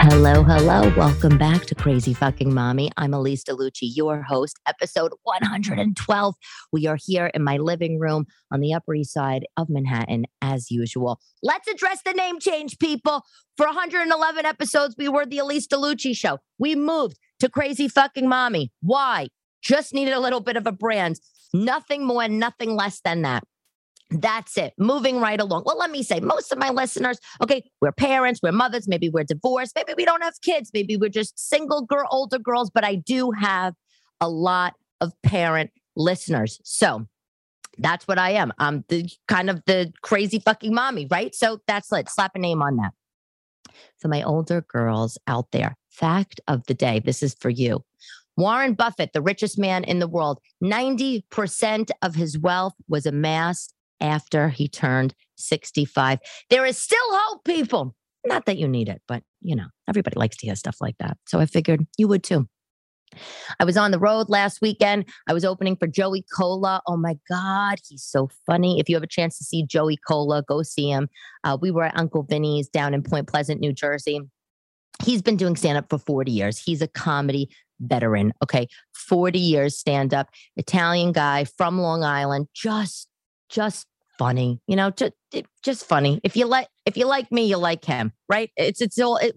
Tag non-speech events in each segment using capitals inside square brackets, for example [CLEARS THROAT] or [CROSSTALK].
Hello, hello. Welcome back to Crazy Fucking Mommy. I'm Elyse DeLucci, your host, episode 112. We are here in my living room on the Upper East Side of Manhattan, as usual. Let's address the name change, people. For 111 episodes, we were the Elyse DeLucci show. We moved to Crazy Fucking Mommy. Why? Just needed a little bit of a brand. Nothing more, nothing less than that. That's it. Moving right along. Well, let me say, most of my listeners, okay, we're parents, we're mothers, maybe we're divorced, maybe we don't have kids, maybe we're just single girl, older girls, but I do have a lot of parent listeners. So that's what I am. I'm the kind of the crazy fucking mommy, right? So that's it. Slap a name on that. So, my older girls out there, fact of the day this is for you. Warren Buffett, the richest man in the world, 90% of his wealth was amassed after he turned 65. There is still hope, people. Not that you need it, but you know, everybody likes to hear stuff like that. So I figured you would too. I was on the road last weekend. I was opening for Joey Kola. Oh my God, he's so funny. If you have a chance to see Joey Kola, go see him. Uh, we were at Uncle Vinny's down in Point Pleasant, New Jersey. He's been doing stand up for 40 years. He's a comedy veteran. Okay. 40 years stand up, Italian guy from Long Island, just just funny, you know, just just funny. If you like, if you like me, you like him, right? It's it's all it,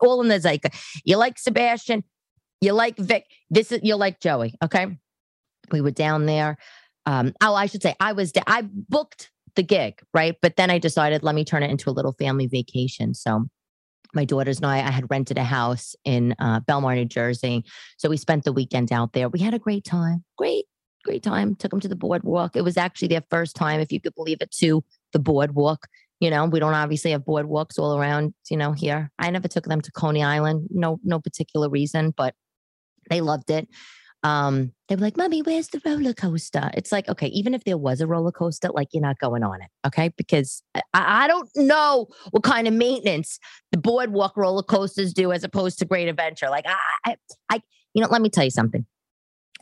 all in the zeitgeist. You like Sebastian, you like Vic. This is you like Joey. Okay, we were down there. Um, oh, I should say I was. I booked the gig, right? But then I decided let me turn it into a little family vacation. So my daughters and I, I had rented a house in uh, Belmar, New Jersey. So we spent the weekend out there. We had a great time. Great, great time. Took them to the boardwalk. It was actually their first time, if you could believe it, to the boardwalk. You know, we don't obviously have boardwalks all around, you know, here. I never took them to Coney Island. No, no particular reason, but they loved it. Um, they were like, Mommy, where's the roller coaster? It's like, okay, even if there was a roller coaster, like you're not going on it. Okay. Because I, I don't know what kind of maintenance the boardwalk roller coasters do as opposed to Great Adventure. Like I, I, I you know, let me tell you something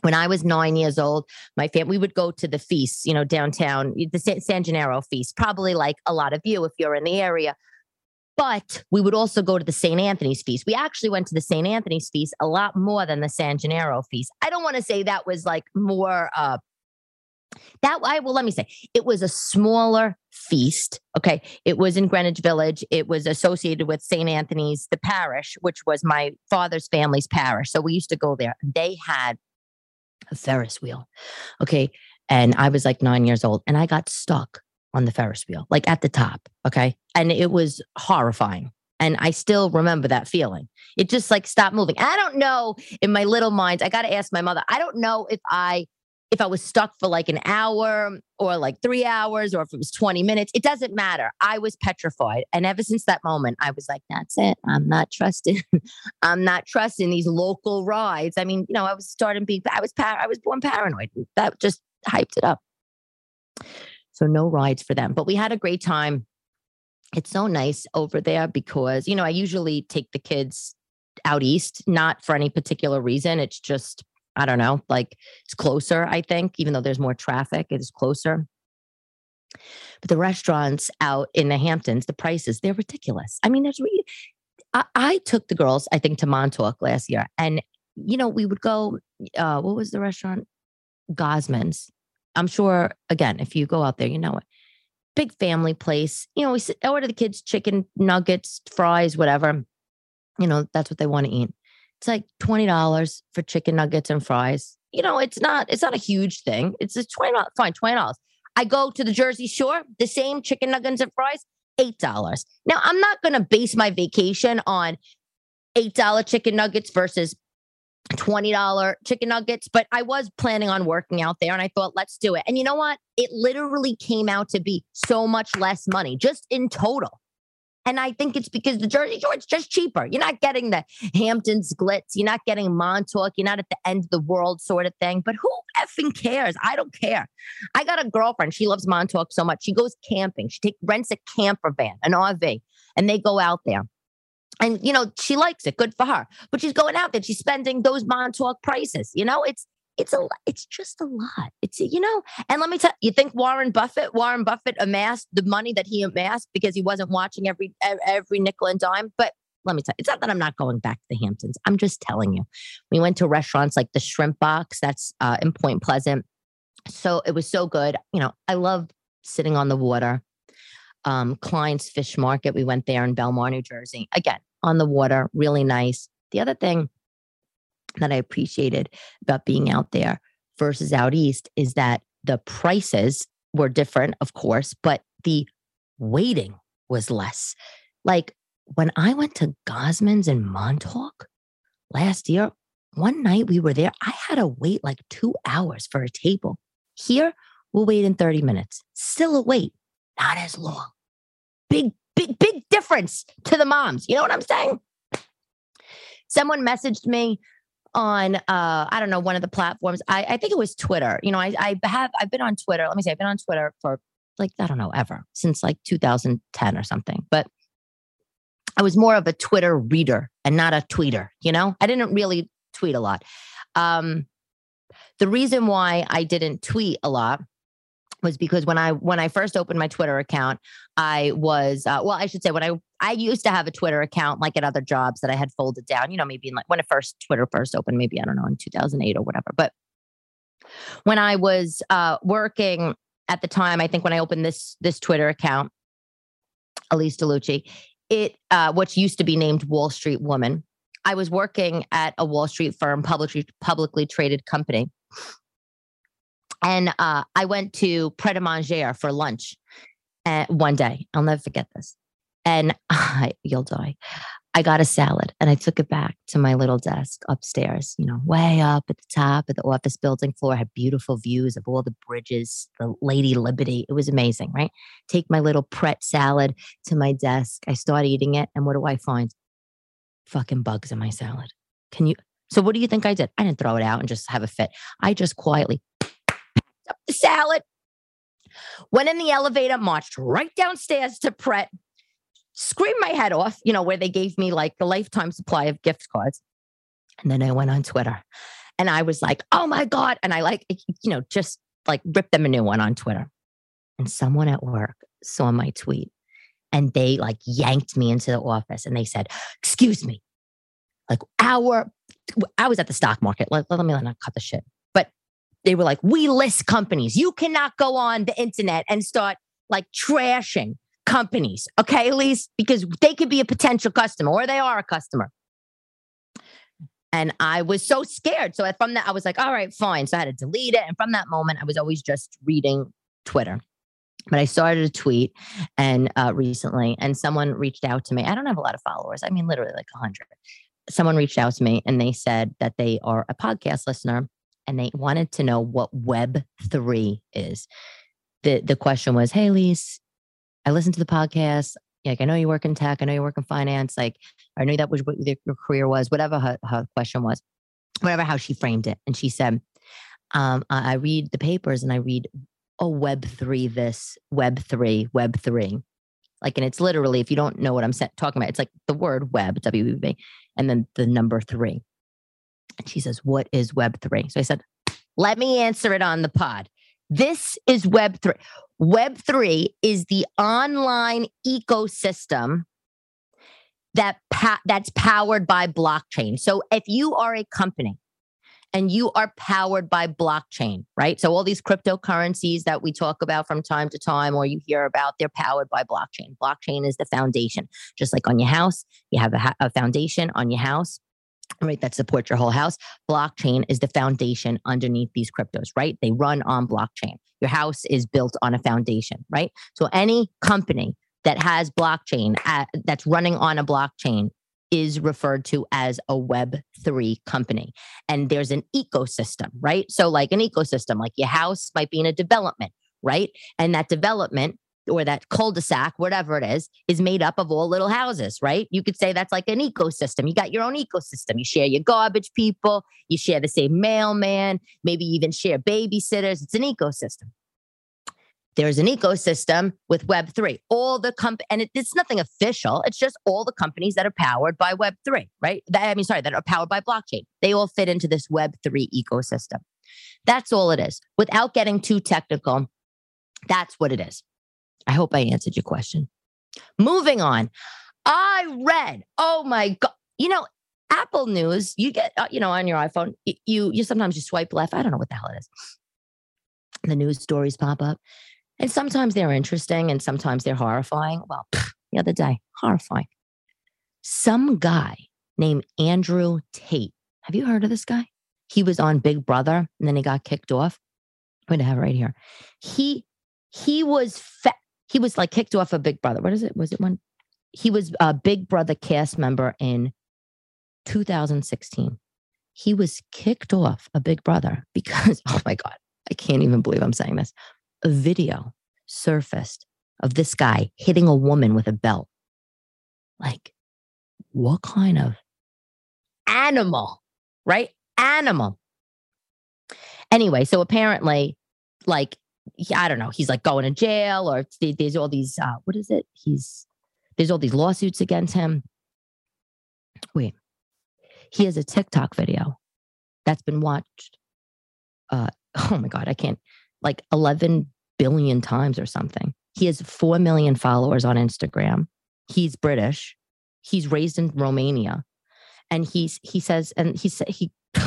when I was nine years old, my family we would go to the feasts, you know, downtown, the San, San Gennaro feast, probably like a lot of you if you're in the area. But we would also go to the St. Anthony's feast. We actually went to the St. Anthony's feast a lot more than the San Gennaro feast. I don't want to say that was like more uh that I well, let me say it was a smaller feast. Okay. It was in Greenwich Village. It was associated with St. Anthony's, the parish, which was my father's family's parish. So we used to go there. They had a Ferris wheel. Okay. And I was like nine years old and I got stuck on the Ferris wheel, like at the top. Okay. And it was horrifying. And I still remember that feeling. It just like stopped moving. I don't know in my little mind, I got to ask my mother, I don't know if I if I was stuck for like an hour or like three hours or if it was 20 minutes, it doesn't matter. I was petrified. And ever since that moment, I was like, that's it. I'm not trusting. [LAUGHS] I'm not trusting these local rides. I mean, you know, I was starting being, I was, par- I was born paranoid. That just hyped it up. So no rides for them, but we had a great time. It's so nice over there because, you know, I usually take the kids out east, not for any particular reason. It's just I don't know, like it's closer, I think, even though there's more traffic, it is closer. But the restaurants out in the Hamptons, the prices, they're ridiculous. I mean, there's really, I, I took the girls, I think, to Montauk last year. And, you know, we would go, uh, what was the restaurant? Gosman's. I'm sure, again, if you go out there, you know it. Big family place. You know, we sit, order the kids chicken nuggets, fries, whatever. You know, that's what they want to eat. It's like $20 for chicken nuggets and fries. You know, it's not it's not a huge thing. It's a 20 fine, $20. I go to the Jersey Shore, the same chicken nuggets and fries, $8. Now, I'm not going to base my vacation on $8 chicken nuggets versus $20 chicken nuggets, but I was planning on working out there and I thought, let's do it. And you know what? It literally came out to be so much less money just in total. And I think it's because the Jersey Shore is just cheaper. You're not getting the Hamptons glitz. You're not getting Montauk. You're not at the end of the world sort of thing. But who effing cares? I don't care. I got a girlfriend. She loves Montauk so much. She goes camping. She take, rents a camper van, an RV, and they go out there. And you know she likes it. Good for her. But she's going out there. She's spending those Montauk prices. You know it's it's a it's just a lot. It's you know, and let me tell you think Warren Buffett, Warren Buffett amassed the money that he amassed because he wasn't watching every every nickel and dime. But let me tell you, it's not that I'm not going back to the Hamptons. I'm just telling you. We went to restaurants like the Shrimp Box, that's uh, in Point Pleasant. So it was so good. You know, I love sitting on the water. Um, Klein's Fish Market, we went there in Belmar, New Jersey. Again, on the water, really nice. The other thing that I appreciated about being out there versus out east is that the prices were different, of course, but the waiting was less. Like when I went to Gosman's in Montauk last year, one night we were there, I had to wait like two hours for a table. Here, we'll wait in 30 minutes. Still a wait, not as long. Big, big, big difference to the moms. You know what I'm saying? Someone messaged me on uh I don't know one of the platforms. I, I think it was Twitter. You know, I I have I've been on Twitter. Let me say I've been on Twitter for like I don't know ever since like 2010 or something. But I was more of a Twitter reader and not a tweeter, you know? I didn't really tweet a lot. Um the reason why I didn't tweet a lot was because when I when I first opened my Twitter account, I was uh, well, I should say when I I used to have a Twitter account like at other jobs that I had folded down. You know, maybe in like when it first Twitter first opened, maybe I don't know in 2008 or whatever. But when I was uh, working at the time, I think when I opened this this Twitter account, Elyse DeLucci, it uh, which used to be named Wall Street Woman. I was working at a Wall Street firm, publicly publicly traded company and uh, I went to Pret a Manger for lunch uh, one day. I'll never forget this. And [LAUGHS] I, you'll die. I got a salad and I took it back to my little desk upstairs, you know, way up at the top of the office building floor. I had beautiful views of all the bridges, the Lady Liberty. It was amazing, right? Take my little Pret salad to my desk. I start eating it. And what do I find? Fucking bugs in my salad. Can you? So, what do you think I did? I didn't throw it out and just have a fit. I just quietly up the salad, went in the elevator, marched right downstairs to Pret, screamed my head off, you know, where they gave me like a lifetime supply of gift cards. And then I went on Twitter and I was like, oh my God. And I like, you know, just like ripped them a new one on Twitter. And someone at work saw my tweet and they like yanked me into the office and they said, excuse me, like our, I was at the stock market. Let, let me not cut the shit But they were like, we list companies. You cannot go on the internet and start like trashing companies. Okay, least because they could be a potential customer or they are a customer. And I was so scared. So from that, I was like, all right, fine. So I had to delete it. And from that moment, I was always just reading Twitter. But I started a tweet and uh, recently, and someone reached out to me. I don't have a lot of followers. I mean, literally like 100. Someone reached out to me and they said that they are a podcast listener and they wanted to know what Web3 is. The, the question was, Hey, Lise, I listened to the podcast. Like, I know you work in tech. I know you work in finance. Like, I knew that was what your career was, whatever her, her question was, whatever how she framed it. And she said, um, I, read the papers and I read, oh, Web3 this, Web3, Web3 like and it's literally if you don't know what i'm talking about it's like the word web w-e-b and then the number three and she says, What is Web3? So I said, Let me answer it on the pod. This is Web3. Web3 is the online ecosystem that pa- that's powered by blockchain. So if you are a company and you are powered by blockchain, right? So all these cryptocurrencies that we talk about from time to time or you hear about, they're powered by blockchain. Blockchain is the foundation. Just like on your house, you have a, ha- a foundation on your house right that support your whole house blockchain is the foundation underneath these cryptos right? They run on blockchain. Your house is built on a foundation right? So any company that has blockchain at, that's running on a blockchain is referred to as a web3 company. And there's an ecosystem right? So like an ecosystem like your house might be in a development right? And that development or that cul-de-sac, whatever it is, is made up of all little houses, right? You could say that's like an ecosystem. You got your own ecosystem. You share your garbage people, you share the same mailman, maybe even share babysitters. It's an ecosystem. There's an ecosystem with Web3. All the comp and it, it's nothing official. It's just all the companies that are powered by Web3, right? That, I mean, sorry, that are powered by blockchain. They all fit into this Web3 ecosystem. That's all it is. Without getting too technical, that's what it is. I hope I answered your question. Moving on. I read, oh my God, you know, Apple News, you get, uh, you know, on your iPhone, you you sometimes you swipe left. I don't know what the hell it is. The news stories pop up, and sometimes they're interesting, and sometimes they're horrifying. Well, the other day, horrifying. Some guy named Andrew Tate. Have you heard of this guy? He was on Big Brother, and then he got kicked off. I'm going to have it right here. He he was fa- he was like kicked off of Big Brother. What is it? Was it one? He was a Big Brother cast member in 2016. He was kicked off a Big Brother because, [LAUGHS] oh my God, I can't even believe I'm saying this. A video surfaced of this guy hitting a woman with a belt. Like, what kind of animal, right? Animal. Anyway, so apparently, like, I don't know, he's like going to jail or there's all these, uh, what is it? He's, there's all these lawsuits against him. Wait, he has a TikTok video that's been watched. Uh, [LAUGHS] oh my God, I can't, like 11 billion times or something. He has 4 million followers on Instagram. He's British. He's raised in Romania. And he's, he says, and he said, he, [SIGHS]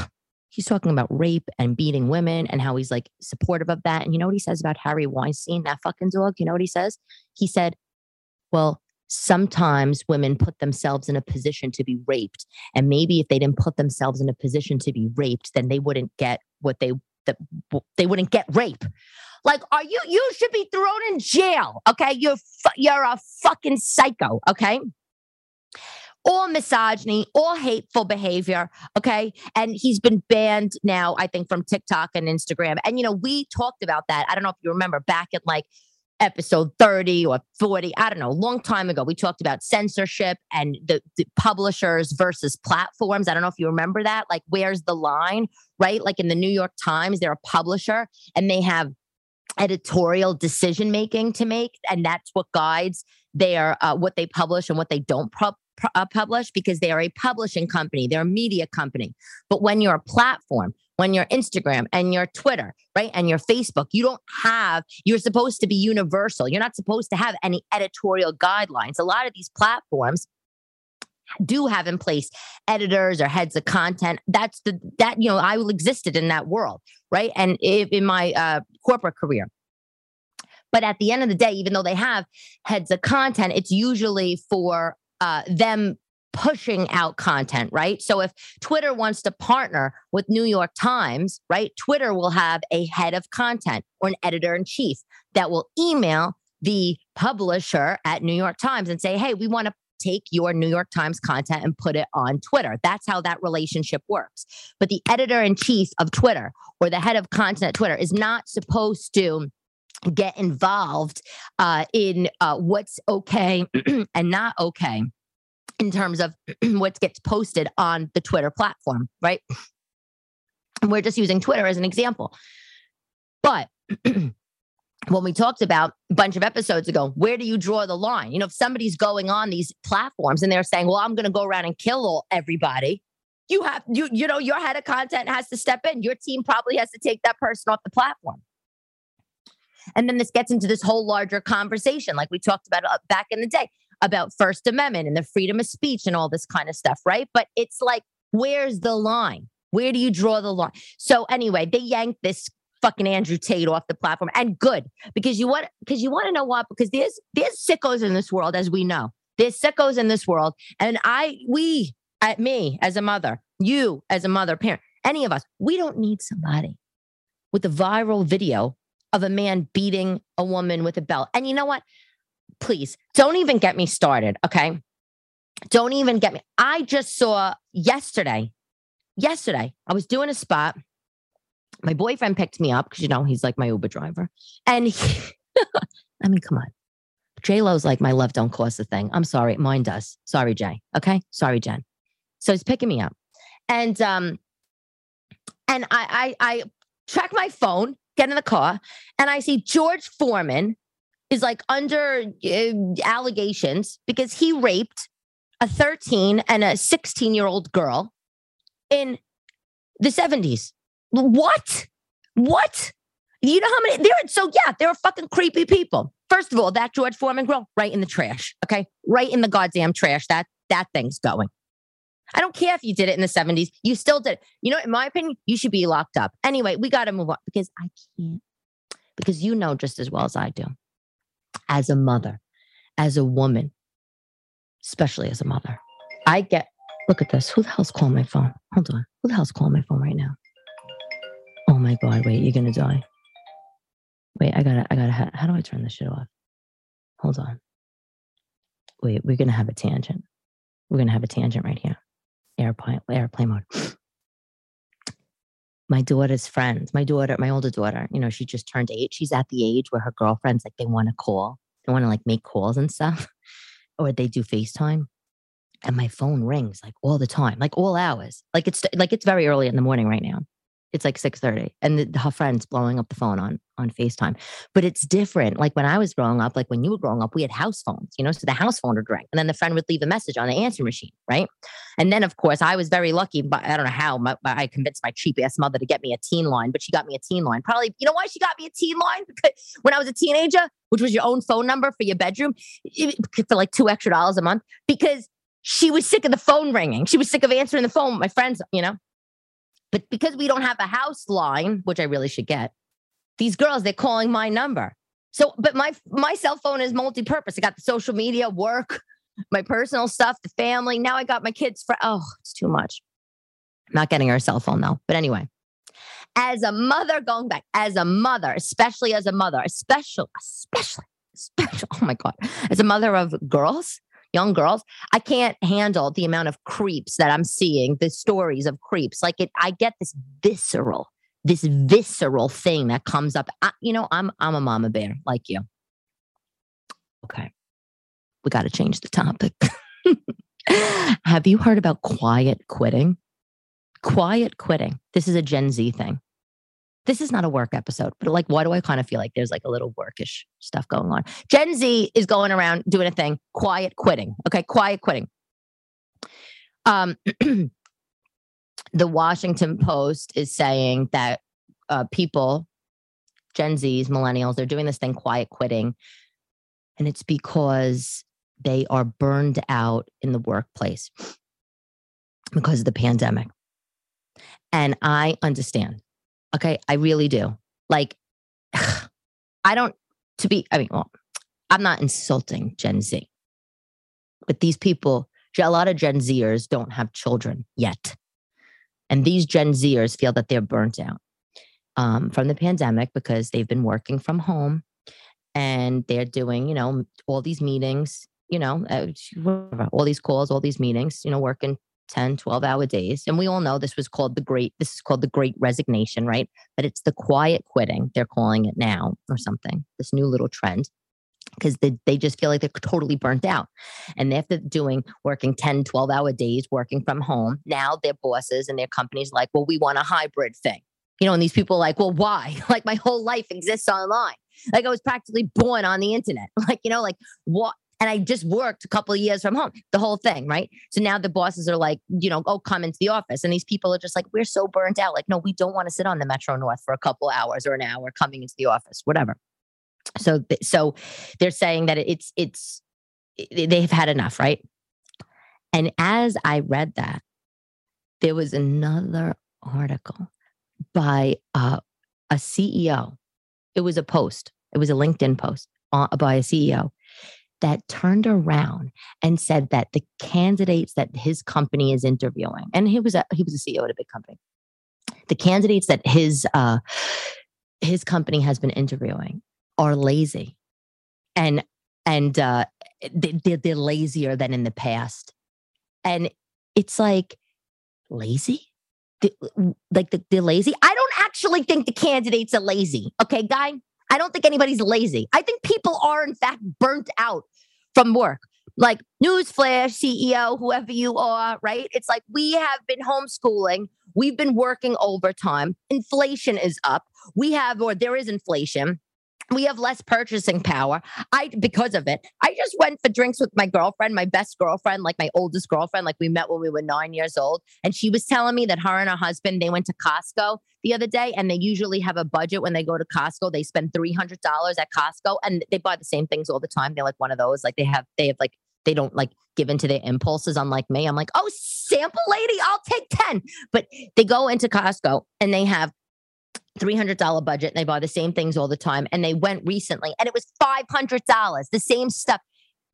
he's talking about rape and beating women and how he's like supportive of that. And you know what he says about Harry Weinstein, that fucking dog? You know what he says? He said, well, sometimes women put themselves in a position to be raped and maybe if they didn't put themselves in a position to be raped then they wouldn't get what they that they wouldn't get rape like are you you should be thrown in jail okay you're you're a fucking psycho okay all misogyny, all hateful behavior. Okay. And he's been banned now, I think, from TikTok and Instagram. And, you know, we talked about that. I don't know if you remember back at like episode 30 or 40, I don't know, a long time ago, we talked about censorship and the, the, publishers versus platforms. I don't know if you remember that. Like, where's the line, right? Like in the New York Times, they're a publisher and they have editorial decision making to make. And that's what guides their, uh, what they publish and what they don't pu- uh, publish because they are a publishing company, they're a media company. But when you're a platform, when your Instagram and your Twitter, right? And your Facebook, you don't have, you're supposed to be universal. You're not supposed to have any editorial guidelines. A lot of these platforms do have in place editors or heads of content. That's the, that, you know, I existed in that world, right? And if, in my uh, corporate career. But at the end of the day, even though they have heads of content, it's usually for uh, them pushing out content, right? So if Twitter wants to partner with New York Times, right, Twitter will have a head of content or an editor in chief that will email the publisher at New York Times and say, hey, we want to take your New York Times content and put it on Twitter. That's how that relationship works. But the editor in chief of Twitter or the head of content at Twitter is not supposed to get involved uh, in uh, what's okay [CLEARS THROAT] and not okay in terms of [CLEARS THROAT] what gets posted on the Twitter platform, right? We're just using Twitter as an example. But [CLEARS THROAT] when we talked about a bunch of episodes ago, where do you draw the line? You know, if somebody's going on these platforms and they're saying, well, I'm going to go around and kill all, everybody, you have, you, you know, your head of content has to step in. Your team probably has to take that person off the platform. And then this gets into this whole larger conversation, like we talked about uh, back in the day about First Amendment and the freedom of speech and all this kind of stuff, right? But it's like, where's the line? Where do you draw the line? So anyway, they yanked this fucking Andrew Tate off the platform, and good because you want because you want to know what because there's there's sickos in this world, as we know. There's sickos in this world, and I we at me as a mother, you as a mother, parent, any of us, we don't need somebody with a viral video of a man beating a woman with a belt. And you know what? please don't even get me started. Okay. Don't even get me. I just saw yesterday, yesterday, I was doing a spot. My boyfriend picked me up because, you know, he's like my Uber driver. And he, [LAUGHS] I mean, come on. J Lo's like, my love don't cost a thing. I'm sorry. Mine does. Sorry, Jay. Okay. Sorry, Jen. So he's picking me up. And, um, and I, I, I track my phone, get in the car, and I see George Foreman is like under uh, allegations because he raped a 13 and a 16 year old girl in the 70s. What? What? You know how many there? So yeah, there are fucking creepy people. First of all, that George Foreman grill right in the trash. Okay, right in the goddamn trash. That that thing's going. I don't care if you did it in the 70s. You still did. It. You know, in my opinion, you should be locked up. Anyway, we got to move on because I can't. Because you know just as well as I do. As a mother, as a woman, especially as a mother, I get. Look at this. Who the hell's calling my phone? Hold on. Who the hell's calling my phone right now? Oh my god! Wait, you're gonna die. Wait, I gotta, I gotta, how, how do I turn this shit off? Hold on. Wait, we're gonna have a tangent. We're gonna have a tangent right here. Airplane, airplane mode. [GASPS] My daughter's friends, my daughter, my older daughter, you know, she just turned eight. She's at the age where her girlfriends like they want to call, they want to like make calls and stuff, [LAUGHS] or they do FaceTime. And my phone rings like all the time, like all hours. Like it's like it's very early in the morning right now it's like 6.30 and the, her friend's blowing up the phone on on facetime. But it's different like when i was growing up like when you were growing up we had house phones you know so the house phone would ring and then the friend would leave a message on the answering machine right? And then of course i was very lucky but i don't know how my, i convinced my cheap ass mother to get me a teen line but she got me a teen line. Probably you know why she got me a teen line? [LAUGHS] Because when i was a teenager which was your own phone number for your bedroom for like two extra dollars a month because she was sick of the phone ringing. She was sick of answering the phone my friends you know but because we don't have a house line, which I really should get, these girls, they're calling my number. So, but my my cell phone is multi-purpose. I got the social media, work, my personal stuff, the family. Now I got my kids for oh, it's too much. I'm not getting her cell phone though. But anyway, as a mother, going back, as a mother, especially as a mother, especially, especially, especially, [LAUGHS] oh my God, as a mother of girls, young girls, I can't handle the amount of creeps that I'm seeing, the stories of creeps. Like it, I get this visceral, this visceral thing that comes up. I, you know, I'm I'm a mama bear like you. Okay. We got to change the topic. [LAUGHS] Have you heard about quiet quitting? Quiet quitting. This is a Gen Z thing this is not a work episode, but like, why do I kind of feel like there's like a little workish stuff going on? Gen Z is going around doing a thing, quiet quitting. Okay, quiet quitting. Um, [CLEARS THROAT] the Washington Post is saying that uh, people, Gen Zs, millennials, they're doing this thing, quiet quitting. And it's because they are burned out in the workplace because of the pandemic. And I understand Okay. I really do. Like, [SIGHS] I don't, to be, I mean, well, I'm not insulting Gen Z, but these people, a lot of Gen Zers don't have children yet. And these Gen Zers feel that they're burnt out um, from the pandemic because they've been working from home and they're doing, you know, all these meetings, you know, uh, all these calls, all these meetings, you know, working 10, 12 hour days. And we all know this was called the great, this is called the great resignation, right? But it's the quiet quitting, they're calling it now or something, this new little trend. Because they, they just feel like they're totally burnt out. And after doing working 10, 12 hour days, working from home, now their bosses and their companies like, well, we want a hybrid thing. You know, and these people are like, well, why? [LAUGHS] Like my whole life exists online. Like I was practically born on the internet. [LAUGHS] Like, you know, like what and I just worked a couple of years from home, the whole thing, right? So now the bosses are like, you know, oh, come into the office. And these people are just like, we're so burnt out. Like, no, we don't want to sit on the Metro North for a couple hours or an hour coming into the office, whatever. So, so they're saying that it's, it's, they've had enough, right? And as I read that, there was another article by uh, a CEO. It was a post, it was a LinkedIn post uh, by a CEO that turned around and said that the candidates that his company is interviewing, and he was a he was a CEO at a big company, the candidates that his uh, his company has been interviewing are lazy, and and uh, they, they're lazier than in the past, and it's like lazy. like the, they're lazy. I don't actually think the candidates are lazy. Okay, guy. I don't think anybody's lazy. I think people are, in fact, burnt out from work. Like, newsflash, CEO, whoever you are, right? It's like we have been homeschooling. We've been working overtime. Inflation is up. We have, or there is inflation. We have less purchasing power. I because of it. I just went for drinks with my girlfriend, my best girlfriend, like my oldest girlfriend, like we met when we were 9 years old, and she was telling me that her and her husband they went to Costco the other day and they usually have a budget when they go to Costco. They spend $300 at Costco and they buy the same things all the time. They're like one of those like they have they have like they don't like give into their impulses unlike me. I'm like, "Oh, sample lady, I'll take 10." But they go into Costco and they have $300 budget and they buy the same things all the time. And they went recently and it was $500, the same stuff.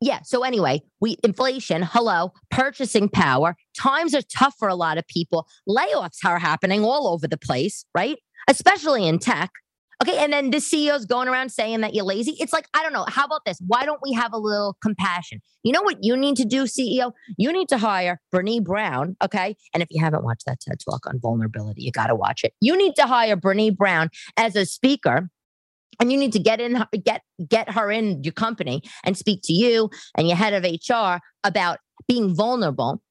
Yeah. So anyway, we inflation, hello, purchasing power. Times are tough for a lot of people. Layoffs are happening all over the place, right? Especially in tech. Okay. And then the CEO's going around saying that you're lazy. It's like, I don't know. How about this? Why don't we have a little compassion? You know what you need to do, CEO? You need to hire Brene Brown. Okay. And if you haven't watched that TED talk on vulnerability, you got to watch it. You need to hire Brene Brown as a speaker and you need to get in get get her in your company and speak to you and your head of HR about being vulnerable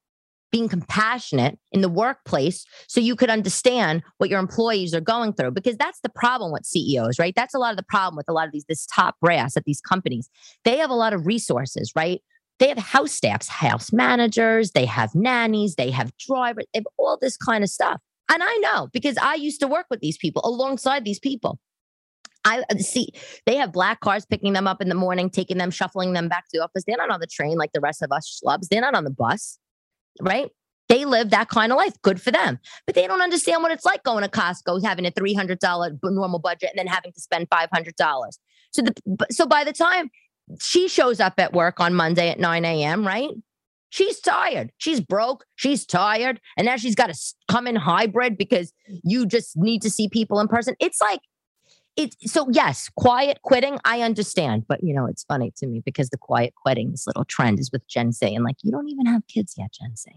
being compassionate in the workplace so you could understand what your employees are going through because that's the problem with CEOs right? That's a lot of the problem with a lot of these this top brass at these companies. They have a lot of resources right? They have house staffs house managers they have nannies they have drivers they have all this kind of stuff. And I know because I used to work with these people alongside these people. I uh, see they have black cars picking them up in the morning, taking them, shuffling them back to the office. They're not on the train like the rest of us schlubs. They're not on the bus right? They live that kind of life. Good for them. But they don't understand what it's like going to Costco, having a $300 normal budget and then having to spend $500. So the so by the time she shows up at work on Monday at 9 a.m., right? She's tired. She's broke. She's tired. And now she's got to come in hybrid because you just need to see people in person. It's like, it's so yes, quiet quitting, I understand. But you know, it's funny to me because the quiet quitting, this little trend is with Gen Z. And like, you don't even have kids yet, Gen Z.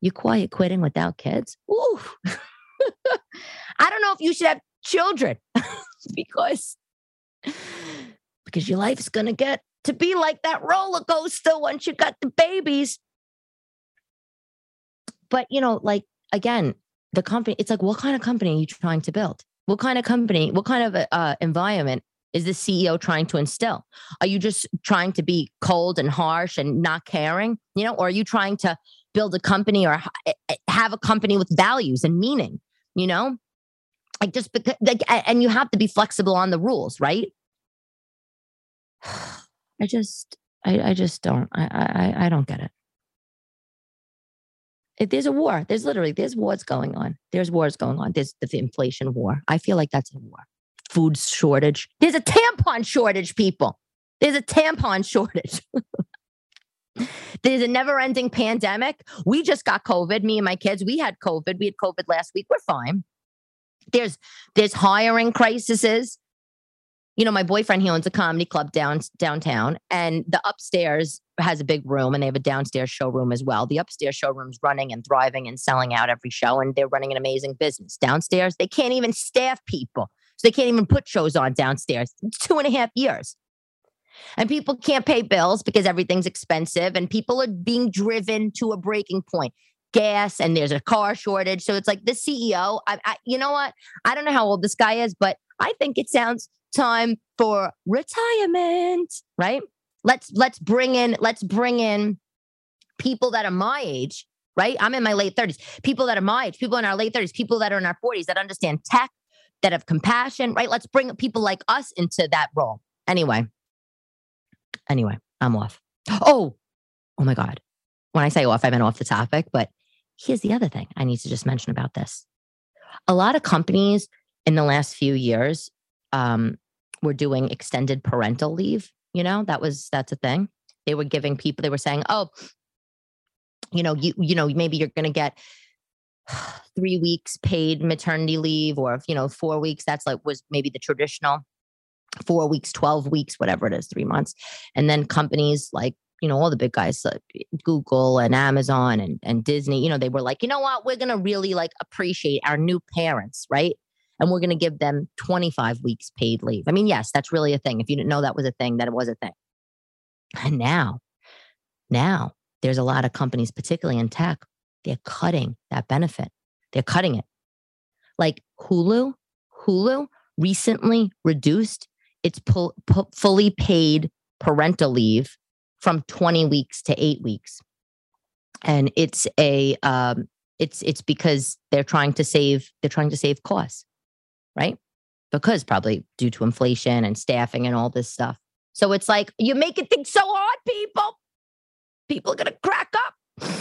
You quiet quitting without kids? Ooh. [LAUGHS] I don't know if you should have children [LAUGHS] because because your life's gonna get to be like that roller coaster once you got the babies. But you know, like again, the company, it's like, what kind of company are you trying to build? What kind of company, what kind of uh, environment is the CEO trying to instill? Are you just trying to be cold and harsh and not caring, you know, or are you trying to build a company or eh, eh, have a company with values and meaning, you know? Like just because, like, and you have to be flexible on the rules, right? [SIGHS] I just, I, I just don't, I, I, I don't get it there's a war. There's literally there's wars going on. There's wars going on. There's the inflation war. I feel like that's a war. Food shortage. There's a tampon shortage, people. There's a tampon [LAUGHS] shortage. There's a never ending pandemic. We just got COVID. Me and my kids, we had COVID. We had COVID last week. We're fine. There's there's hiring crises you know, my boyfriend, he owns a comedy club down downtown, and the upstairs has a big room, and they have a downstairs showroom as well. The upstairs showroom's running and thriving and selling out every show, and they're running an amazing business. Downstairs, they can't even staff people, so they can't even put shows on downstairs. It's two and a half years. And people can't pay bills because everything's expensive, and people are being driven to a breaking point gas and there's a car shortage. So it's like the CEO, I, I, you know what? I don't know how old this guy is, but I think it sounds time for retirement, right? Let's let's bring in let's bring in people that are my age, right? I'm in my late 30s. People that are my age, people in our late 30s, people that are in our 40s that understand tech, that have compassion, right? Let's bring people like us into that role. Anyway. Anyway, I'm off. Oh, oh my God. When I say off, I meant off the topic, but here's the other thing I need to just mention about this. A lot of companies in the last few years um, were doing extended parental leave. You know, that was that's a thing. They were giving people, they were saying, oh, you know, you, you know, maybe you're gonna get [SIGHS] three weeks paid maternity leave, or you know, four weeks. That's like was maybe the traditional four weeks, 12 weeks, whatever it is, three months. And then companies like, you know, all the big guys like Google and Amazon and, and Disney, you know, they were like, you know what, we're gonna really like appreciate our new parents, right? And we're going to give them 25 weeks paid leave. I mean, yes, that's really a thing. If you didn't know that was a thing, that it was a thing. And now, now there's a lot of companies, particularly in tech, they're cutting that benefit. They're cutting it. Like Hulu, Hulu recently reduced it's pu- pu- fully paid parental leave from 20 weeks to eight weeks. And it's a, um, it's, it's because they're trying to save, they're trying to save costs, right? Because probably due to inflation and staffing and all this stuff. So it's like, you're making things so hard, people. People are going to crack up. [SIGHS]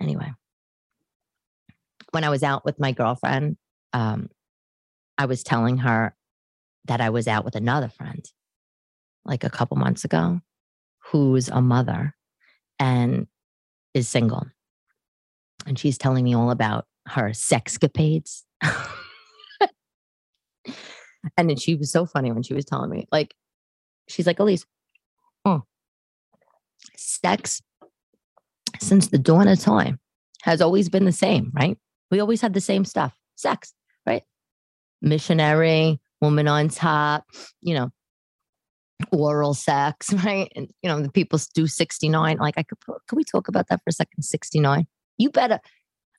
anyway, when I was out with my girlfriend, um, I was telling her that I was out with another friend like a couple months ago who's a mother and is single. And she's telling me all about her sexcapades. [LAUGHS] and then she was so funny when she was telling me, like, she's like, Elyse, oh, sex since the dawn of time has always been the same, right? We always had the same stuff sex, right? Missionary, woman on top, you know, oral sex, [LAUGHS] right? And you know, the people do 69. Like I could can we talk about that for a second? 69. You better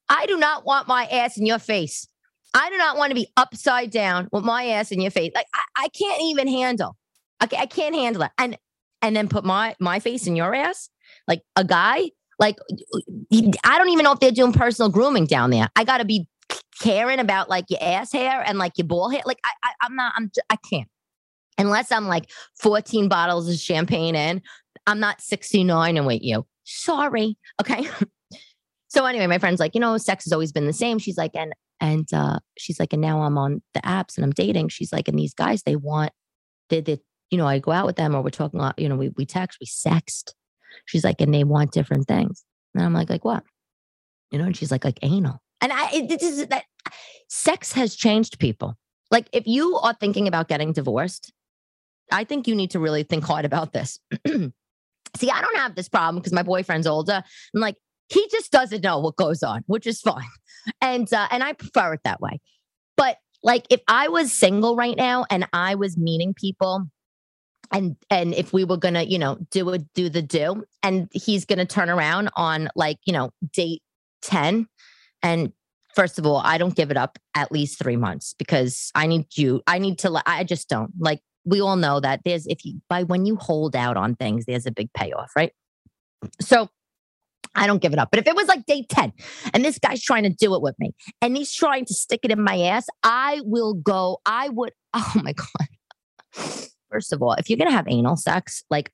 I do not want my ass in your face. I do not want to be upside down with my ass in your face. Like I, I can't even handle. Okay, I can't handle it. And and then put my my face in your ass, like a guy. Like I don't even know if they're doing personal grooming down there. I got to be caring about like your ass hair and like your ball hair. Like I, I I'm not. I'm. I can't unless I'm like 14 bottles of champagne in, I'm not 69 and wait you. Sorry. Okay. [LAUGHS] so anyway, my friend's like, you know, sex has always been the same. She's like, and and uh she's like, and now I'm on the apps and I'm dating. She's like, and these guys, they want they they, you know, I go out with them or we're talking, you know, we we text, we sext. She's like, and they want different things. And I'm like, like what? You know, and she's like, like anal. And I it, it is that sex has changed people. Like if you are thinking about getting divorced, I think you need to really think hard about this. [CLEARS THROAT] See, I don't have this problem because my boyfriend's older. I'm like, he just doesn't know what goes on, which is fine. And uh, and I prefer it that way. But like if I was single right now and I was meeting people and and if we were gonna, you know, do a do the do, and he's gonna turn around on like, you know, date 10 and first of all, I don't give it up at least three months because I need you. I need to. I just don't like we all know that there's if you by when you hold out on things, there's a big payoff, right? So I don't give it up. But if it was like day 10 and this guy's trying to do it with me and he's trying to stick it in my ass, I will go, I would, [LAUGHS] oh my God. First of all, if you're going to have anal sex, like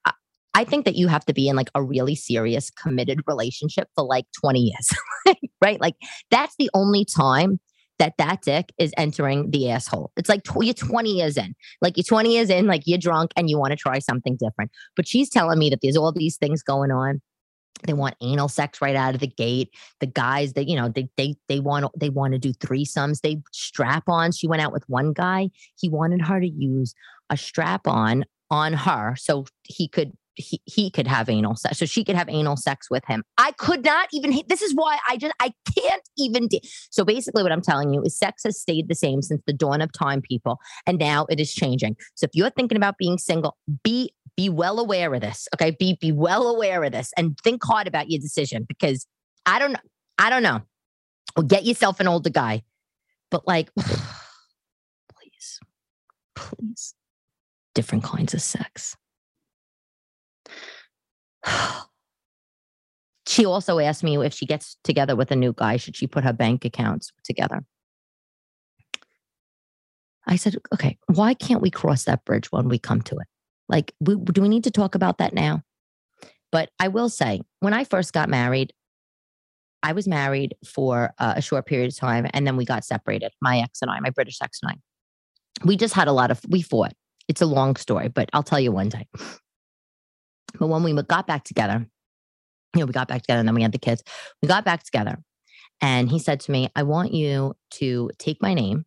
I think that you have to be in like a really serious, committed relationship for like 20 years, [LAUGHS] right? Like that's the only time that that dick is entering the asshole. It's like tw- you're 20 years in, like you're 20 years in, like you're drunk and you want to try something different. But she's telling me that there's all these things going on. They want anal sex right out of the gate. The guys, that you know, they they they want they want to do threesomes. They strap on. She went out with one guy. He wanted her to use a strap on on her so he could he, he could have anal sex so she could have anal sex with him i could not even this is why i just i can't even de- so basically what i'm telling you is sex has stayed the same since the dawn of time people and now it is changing so if you're thinking about being single be be well aware of this okay be be well aware of this and think hard about your decision because i don't i don't know get yourself an older guy but like [SIGHS] please please different kinds of sex [SIGHS] she also asked me if she gets together with a new guy, should she put her bank accounts together? I said, okay, why can't we cross that bridge when we come to it? Like, we, do we need to talk about that now? But I will say, when I first got married, I was married for uh, a short period of time and then we got separated, my ex and I, my British ex and I. We just had a lot of, we fought. It's a long story, but I'll tell you one day. But when we got back together, you know, we got back together and then we had the kids. We got back together and he said to me, I want you to take my name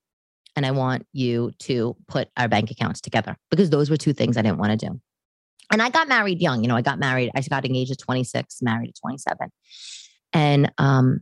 and I want you to put our bank accounts together because those were two things I didn't want to do. And I got married young. You know, I got married, I got engaged at 26, married at 27. And um,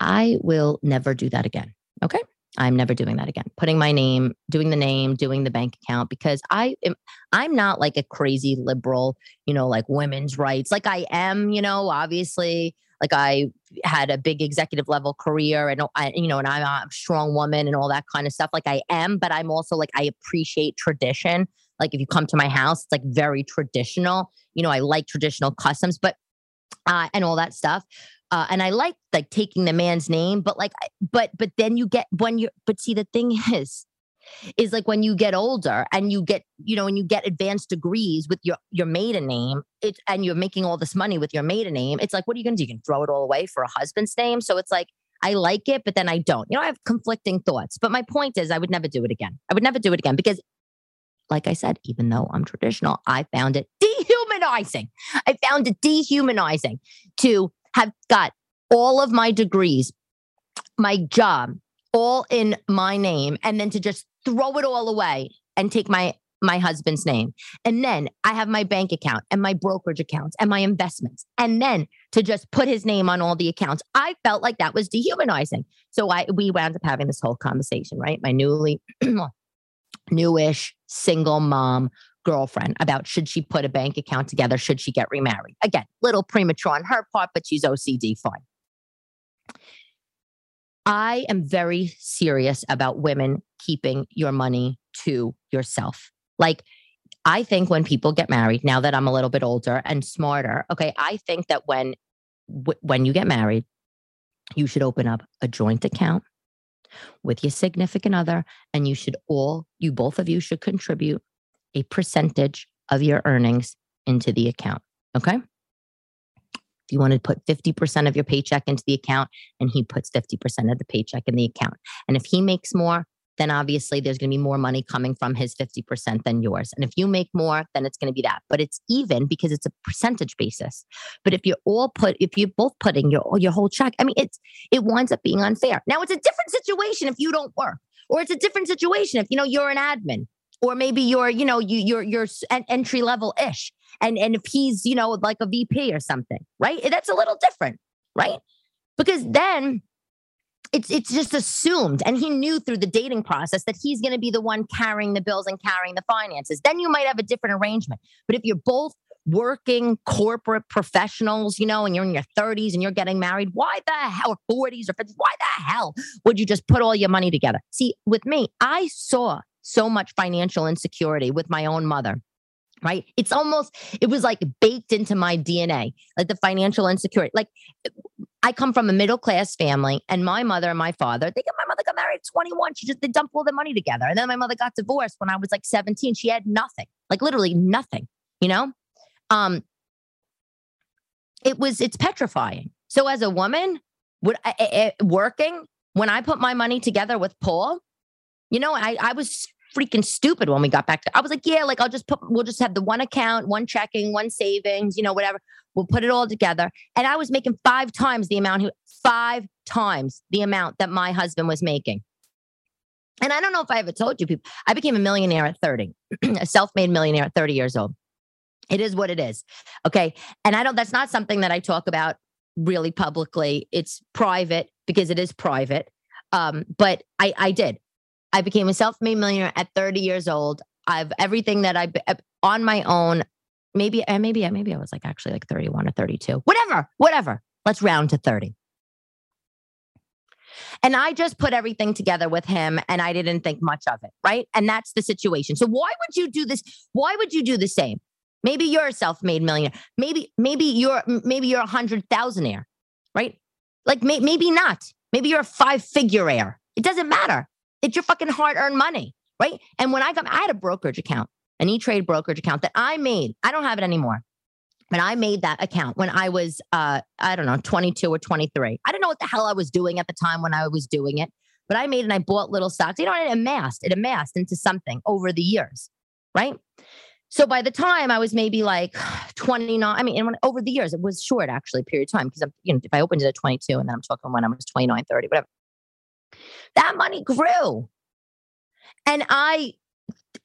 I will never do that again. Okay. I'm never doing that again. Putting my name, doing the name, doing the bank account because I am I'm not like a crazy liberal, you know, like women's rights. Like I am, you know, obviously like I had a big executive level career and I, you know, and I'm a strong woman and all that kind of stuff. Like I am, but I'm also like, I appreciate tradition. Like if you come to my house, it's like very traditional. You know, I like traditional customs, but, uh, and all that stuff. Uh, and I like like taking the man's name, but like, but, but then you get when you're, but see, the thing [LAUGHS] is, is like when you get older and you get you know when you get advanced degrees with your your maiden name it and you're making all this money with your maiden name it's like what are you going to do? You can throw it all away for a husband's name? So it's like I like it but then I don't. You know I have conflicting thoughts but my point is I would never do it again. I would never do it again because like I said even though I'm traditional I found it dehumanizing. I found it dehumanizing to have got all of my degrees my job all in my name and then to just throw it all away and take my my husband's name. And then I have my bank account and my brokerage accounts and my investments. And then to just put his name on all the accounts. I felt like that was dehumanizing. So I we wound up having this whole conversation, right? My newly [CLEARS THROAT] newish single mom girlfriend about should she put a bank account together? Should she get remarried? Again, little premature on her part, but she's OCD fine. I am very serious about women keeping your money to yourself. Like, I think when people get married, now that I'm a little bit older and smarter, okay, I think that when w- when you get married, you should open up a joint account with your significant other, and you should all, you both of you should contribute a percentage of your earnings into the account. Okay. If you want to put 50% of your paycheck into the account and he puts 50% of the paycheck in the account. And if he makes more, then obviously there's going to be more money coming from his 50% than yours. And if you make more, then it's going to be that. But it's even because it's a percentage basis. But if you're all put, if you're both putting your your whole check, I mean, it's it winds up being unfair. Now it's a different situation if you don't work, or it's a different situation if you know you're an admin, or maybe you're you know you you're you're entry level ish, and and if he's you know like a VP or something, right? Eh, that's a little different, right? Because then it's it's just assumed and he knew through the dating process that he's going to be the one carrying the bills and carrying the finances then you might have a different arrangement but if you're both working corporate professionals you know and you're in your 30s and you're getting married why the hell or 40s or 50s why the hell would you just put all your money together see with me i saw so much financial insecurity with my own mother right? It's almost, it was like baked into my DNA, like the financial insecurity. Like I come from a middle class family, and my mother and my father, they got my mother got married at 21. She just they dumped all their money together. And then my mother got divorced when I was like 17. She had nothing, like literally nothing, you know? Um, it was it's petrifying. So as a woman, would I, I, I, working when I put my money together with Paul, you know, I I was freaking stupid when we got back to I was like, yeah, like I'll just put we'll just have the one account, one checking, one savings, you know, whatever. We'll put it all together. And I was making five times the amount, five times the amount that my husband was making. And I don't know if I ever told you people, I became a millionaire at 30, [CLEARS THROAT] a self-made millionaire at 30 years old. It is what it is. Okay. And I don't, that's not something that I talk about really publicly. It's private because it is private. Um, but I, I did. I became a self-made millionaire at 30 years old. I've everything that I on my own. Maybe, uh, maybe, maybe I was like actually like 31 or 32. Whatever, whatever. Let's round to 30. And I just put everything together with him and I didn't think much of it. Right. And that's the situation. So why would you do this? Why would you do the same? Maybe you're a self-made millionaire. Maybe, maybe you're, maybe you're a hundred thousandaire, right? Like may, maybe not. Maybe you're a five-figure heir. It doesn't matter. It's your fucking hard earned money, right? And when I got, I had a brokerage account, an E Trade brokerage account that I made. I don't have it anymore. But I made that account when I was, uh, I don't know, 22 or 23. I don't know what the hell I was doing at the time when I was doing it, but I made and I bought little stocks. You know, it amassed, it amassed into something over the years, right? So by the time I was maybe like 29, I mean, and over the years, it was short actually, period of time. Because I'm, you know, if I opened it at 22 and then I'm talking when I was 29, 30, whatever that money grew. And I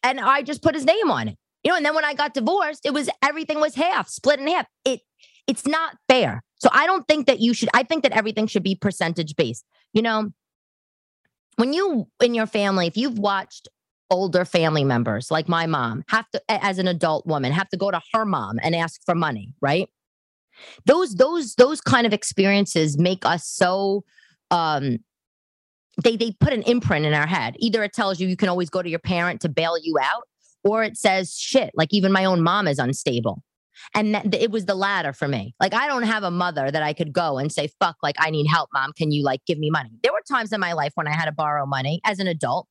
and I just put his name on it. You know, and then when I got divorced, it was everything was half, split in half. It it's not fair. So I don't think that you should I think that everything should be percentage based. You know, when you in your family, if you've watched older family members like my mom have to as an adult woman have to go to her mom and ask for money, right? those those those kind of experiences make us so um they they put an imprint in our head either it tells you you can always go to your parent to bail you out or it says shit like even my own mom is unstable and that, it was the latter for me like i don't have a mother that i could go and say fuck like i need help mom can you like give me money there were times in my life when i had to borrow money as an adult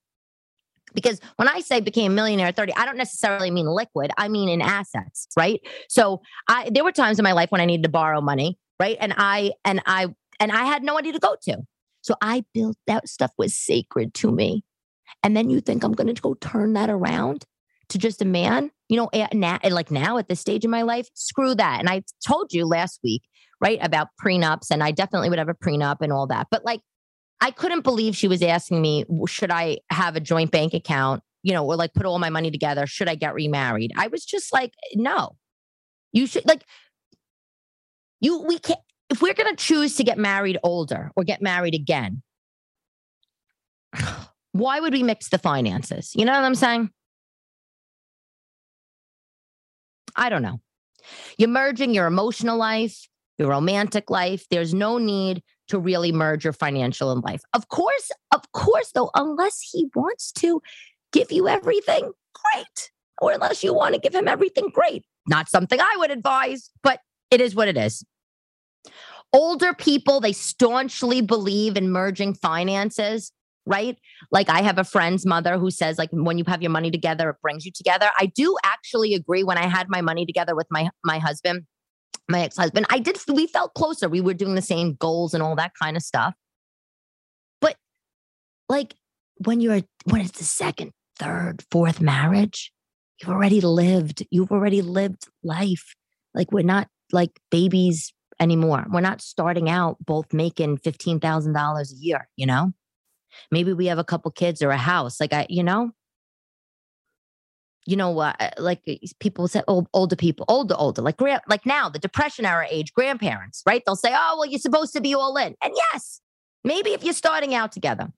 because when I say became a millionaire at 30, I don't necessarily mean liquid. I mean in assets, right? So I there were times in my life when I needed to borrow money, right? And I and I and I had no one to go to. So I built that stuff was sacred to me. And then you think I'm going to go turn that around to just a man? You know, eh, now, eh, like now at this stage in my life, screw that. And I told you last week, right, about prenups, and I definitely would have a prenup and all that. But like I couldn't believe she was asking me, should I have a joint bank account, you know, or like put all my money together? Should I get remarried? I was just like, no, you should like, you, we can't, if we're going to choose to get married older or get married again, why would we mix the finances? You know what I'm saying? I don't know. You're merging your emotional life, your romantic life. There's no need to really merge your financial and life. Of course, of course, though, unless he wants to give you everything, great. Or unless you want to give him everything, great. Not something I would advise, but it is what it is. Older people, they staunchly believe in merging finances, right? Like I have a friend's mother who says, like, when you have your money together, it brings you together. I do actually agree. When I had my money together with my my husband, my ex-husband i did we felt closer we were doing the same goals and all that kind of stuff but like when you're when it's the second third fourth marriage you've already lived you've already lived life like we're not like babies anymore we're not starting out both making $15000 a year you know maybe we have a couple kids or a house like i you know you know, uh, like uh, people say, old, older people, older, older, like like now, the depression era age grandparents, right? They'll say, "Oh, well, you're supposed to be all in," and yes, maybe if you're starting out together,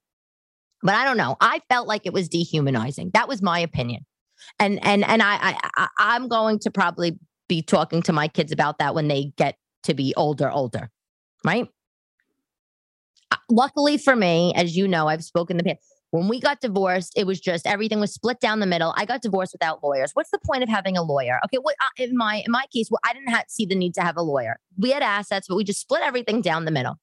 but I don't know. I felt like it was dehumanizing. That was my opinion, and and and I, I I'm going to probably be talking to my kids about that when they get to be older, older, right? Uh, luckily for me, as you know, I've spoken the past when we got divorced, it was just everything was split down the middle. I got divorced without lawyers. What's the point of having a lawyer? Okay, what uh, in my in my case, well, I didn't have, see the need to have a lawyer. We had assets, but we just split everything down the middle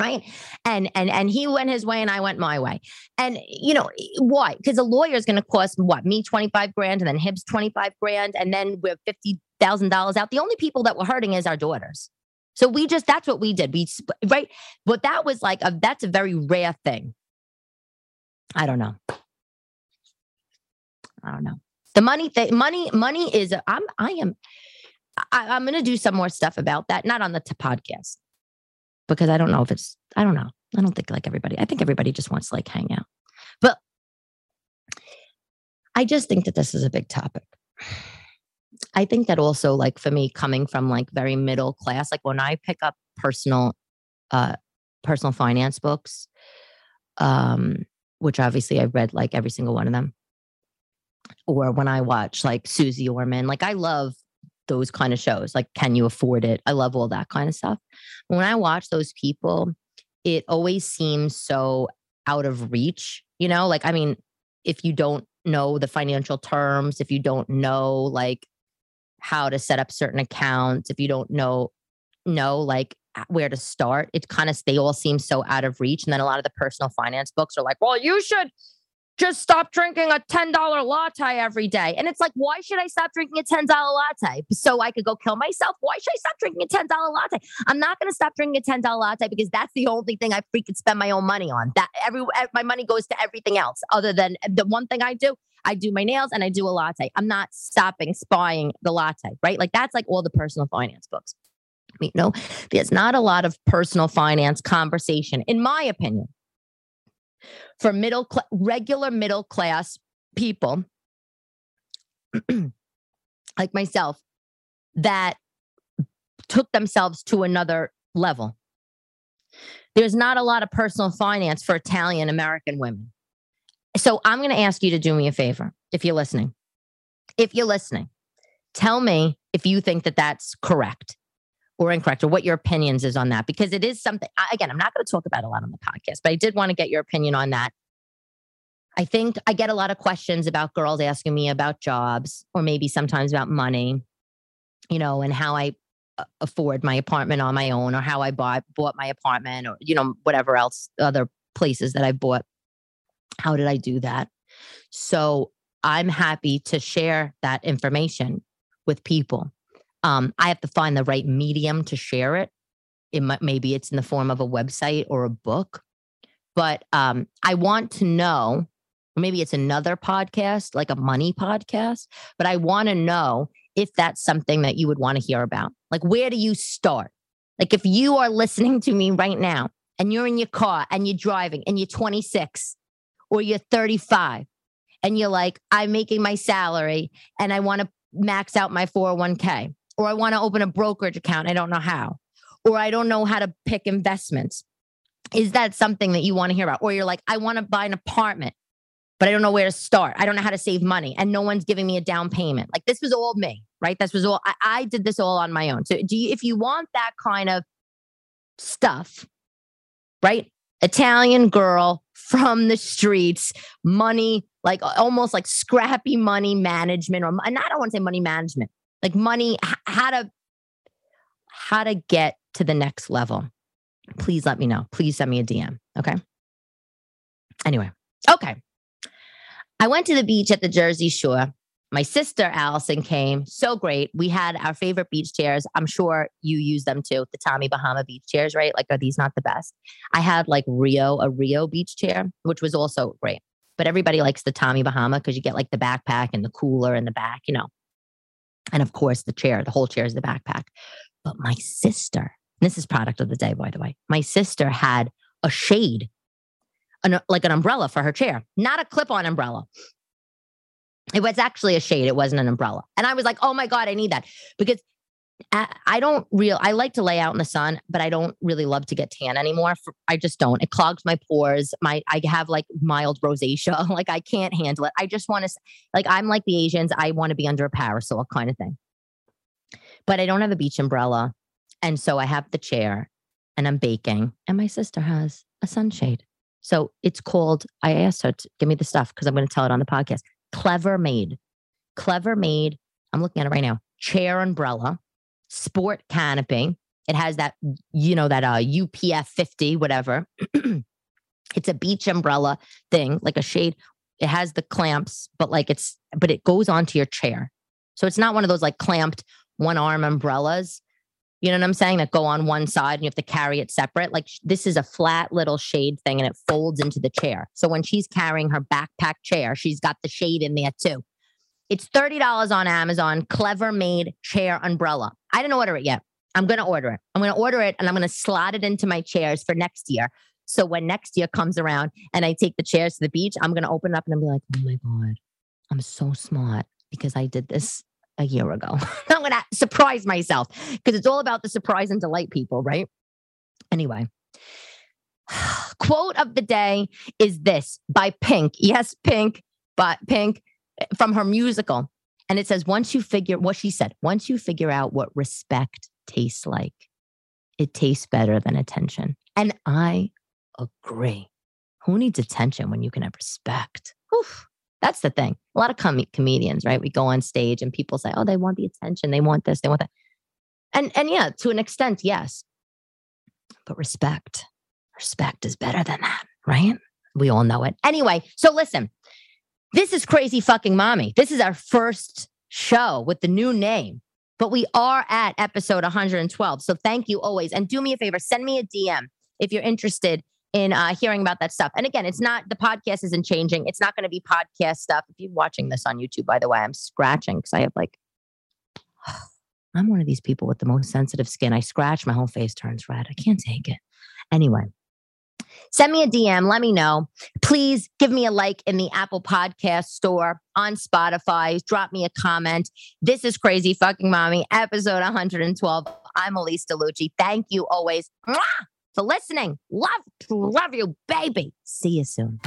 right and and and he went his way and i went my way and you know why because a lawyer is going to cost what me 25 grand and then Hibbs 25 grand and then we're $50000 out the only people that were hurting is our daughters so we just that's what we did we right but that was like a that's a very rare thing I don't know. I don't know. The money thing, money, money is. I'm. I am. I, am going to do some more stuff about that. Not on the t- podcast because I don't know if it's. I don't know. I don't think like everybody. I think everybody just wants to like hang out, but I just think that this is a big topic. I think that also, like for me, coming from like very middle class, like when I pick up personal, uh, personal finance books, um, which obviously I've read like every single one of them. Or when I watch like Suze Orman, like I love those kind of shows. Like, can you afford it? I love all that kind of stuff. When I watch those people, it always seems so out of reach, you know? Like, I mean, if you don't know the financial terms, if you don't know like how to set up certain accounts, if you don't know know like where to start. It kind of they all seem so out of reach. And then a lot of the personal finance books are like, well, you should just stop drinking a $10 latte every day. And it's like, why should I stop drinking a $10 latte? So I could go kill myself? Why should I stop drinking a $10 latte? I'm not going to stop drinking a $10 latte because that's the only thing I freaking spend my own money on. That every my money goes to everything else other than eh, the one thing I do. I do my nails and I do a latte. I'm not stopping spying the latte, right? Like that's like all the personal finance books. You know, there's not a lot of personal finance conversation, in my opinion, for middle, cl- regular middle class people [CLEARS THROAT] like myself that took themselves to another level. There's not a lot of personal finance for Italian American women. So I'm going to ask you to do me a favor if you're listening. If you're listening, tell me if you think that that's correct or incorrect or what your opinions is on that because it is something again i'm not going to talk about a lot on the podcast but i did want to get your opinion on that i think i get a lot of questions about girls asking me about jobs or maybe sometimes about money you know and how i uh, afford my apartment on my own or how i bought bought my apartment or you know whatever else other places that i bought how did i do that so i'm happy to share that information with people um, I have to find the right medium to share it. It might, maybe it's in the form of a website or a book, but um, I want to know. Maybe it's another podcast, like a money podcast, but I want to know if that's something that you would want to hear about. Like, where do you start? Like, if you are listening to me right now and you're in your car and you're driving and you're 26 or you're 35 and you're like, I'm making my salary and I want to max out my 401k or I want to open a brokerage account. I don't know how, or I don't know how to pick investments. Is that something that you want to hear about? Or you're like, I want to buy an apartment, but I don't know where to start. I don't know how to save money and no one's giving me a down payment. Like this was all me, right? This was all, I, I did this all on my own. So do you, if you want that kind of stuff, right? Italian girl from the streets, money, like almost like scrappy money management, or and I don't want to say money management, like money, how to how to get to the next level. Please let me know. Please send me a DM. Okay. Anyway, okay. I went to the beach at the Jersey Shore. My sister Allison came. So great. We had our favorite beach chairs. I'm sure you use them too. The Tommy Bahama beach chairs, right? Like, are these not the best? I had like Rio, a Rio beach chair, which was also great. But everybody likes the Tommy Bahama because you get like the backpack and the cooler in the back, you know. And of course, the chair, the whole chair is the backpack. But my sister, this is product of the day, by the way, my sister had a shade, an, like an umbrella for her chair, not a clip on umbrella. It was actually a shade. It wasn't an umbrella. And I was like, oh my God, I need that because I don't real. I like to lay out in the sun, but I don't really love to get tan anymore. I just don't. It clogs my pores. My I have like mild rosacea. [LAUGHS] Like I can't handle it. I just want to like I'm like the Asians. I want to be under a parasol kind of thing. But I don't have a beach umbrella, and so I have the chair, and I'm baking, and my sister has a sunshade. So it's called. I asked her to give me the stuff because I'm going to tell it on the podcast. CleverMade, clever made. I'm looking at it right now. Chair umbrella sport canopy. It has that, you know, that uh, UPF 50, whatever. [CLEARS THROAT] it's a beach umbrella thing, like a shade. It has the clamps, but like it's, but it goes onto your chair. So it's not one of those like clamped one arm umbrellas. You know what I'm saying? That go on one side and you have to carry it separate. Like this is a flat little shade thing and it folds into the chair. So when she's carrying her backpack chair, she's got the shade in there too. It's $30 on Amazon, CleverMade chair umbrella. I didn't order it yet. I'm going to order it. I'm going to order it and I'm going to slot it into my chairs for next year. So when next year comes around and I take the chairs to the beach, I'm going to open it up and I'm be like, oh my God, I'm so smart because I did this a year ago. I'm going to surprise myself because it's all about the surprise and delight people, right? Anyway, [SIGHS] quote of the day is this by Pink. Yes, Pink, but Pink eh, from her musical. And it says, once you figure what she said, once you figure out what respect tastes like, it tastes better than attention. And I agree. Who needs attention when you can have respect? Oof, that's the thing. A lot of com- comedians, right? We go on stage and people say, oh, they want the attention. They want this, they want that. And, and yeah, to an extent, yes. But respect, respect is better than that, right? We all know it. Anyway, so listen, this is crazy fucking mommy. This is our first show with the new name, but we are at episode 112. So thank you always. And do me a favor, send me a DM if you're interested in uh, hearing about that stuff. And again, it's not the podcast isn't changing. It's not going to be podcast stuff. If you're watching this on YouTube, by the way, I'm scratching because I have like, [SIGHS] I'm one of these people with the most sensitive skin. I scratch, my whole face turns red. I can't take it. Anyway, Send me a DM. Let me know. Please give me a like in the Apple Podcast store on Spotify. Drop me a comment. This is Crazy Fucking Mommy, episode 112. I'm Elyse DeLucci. Thank you always for listening. Love, love you, baby. See you soon.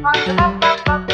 I'm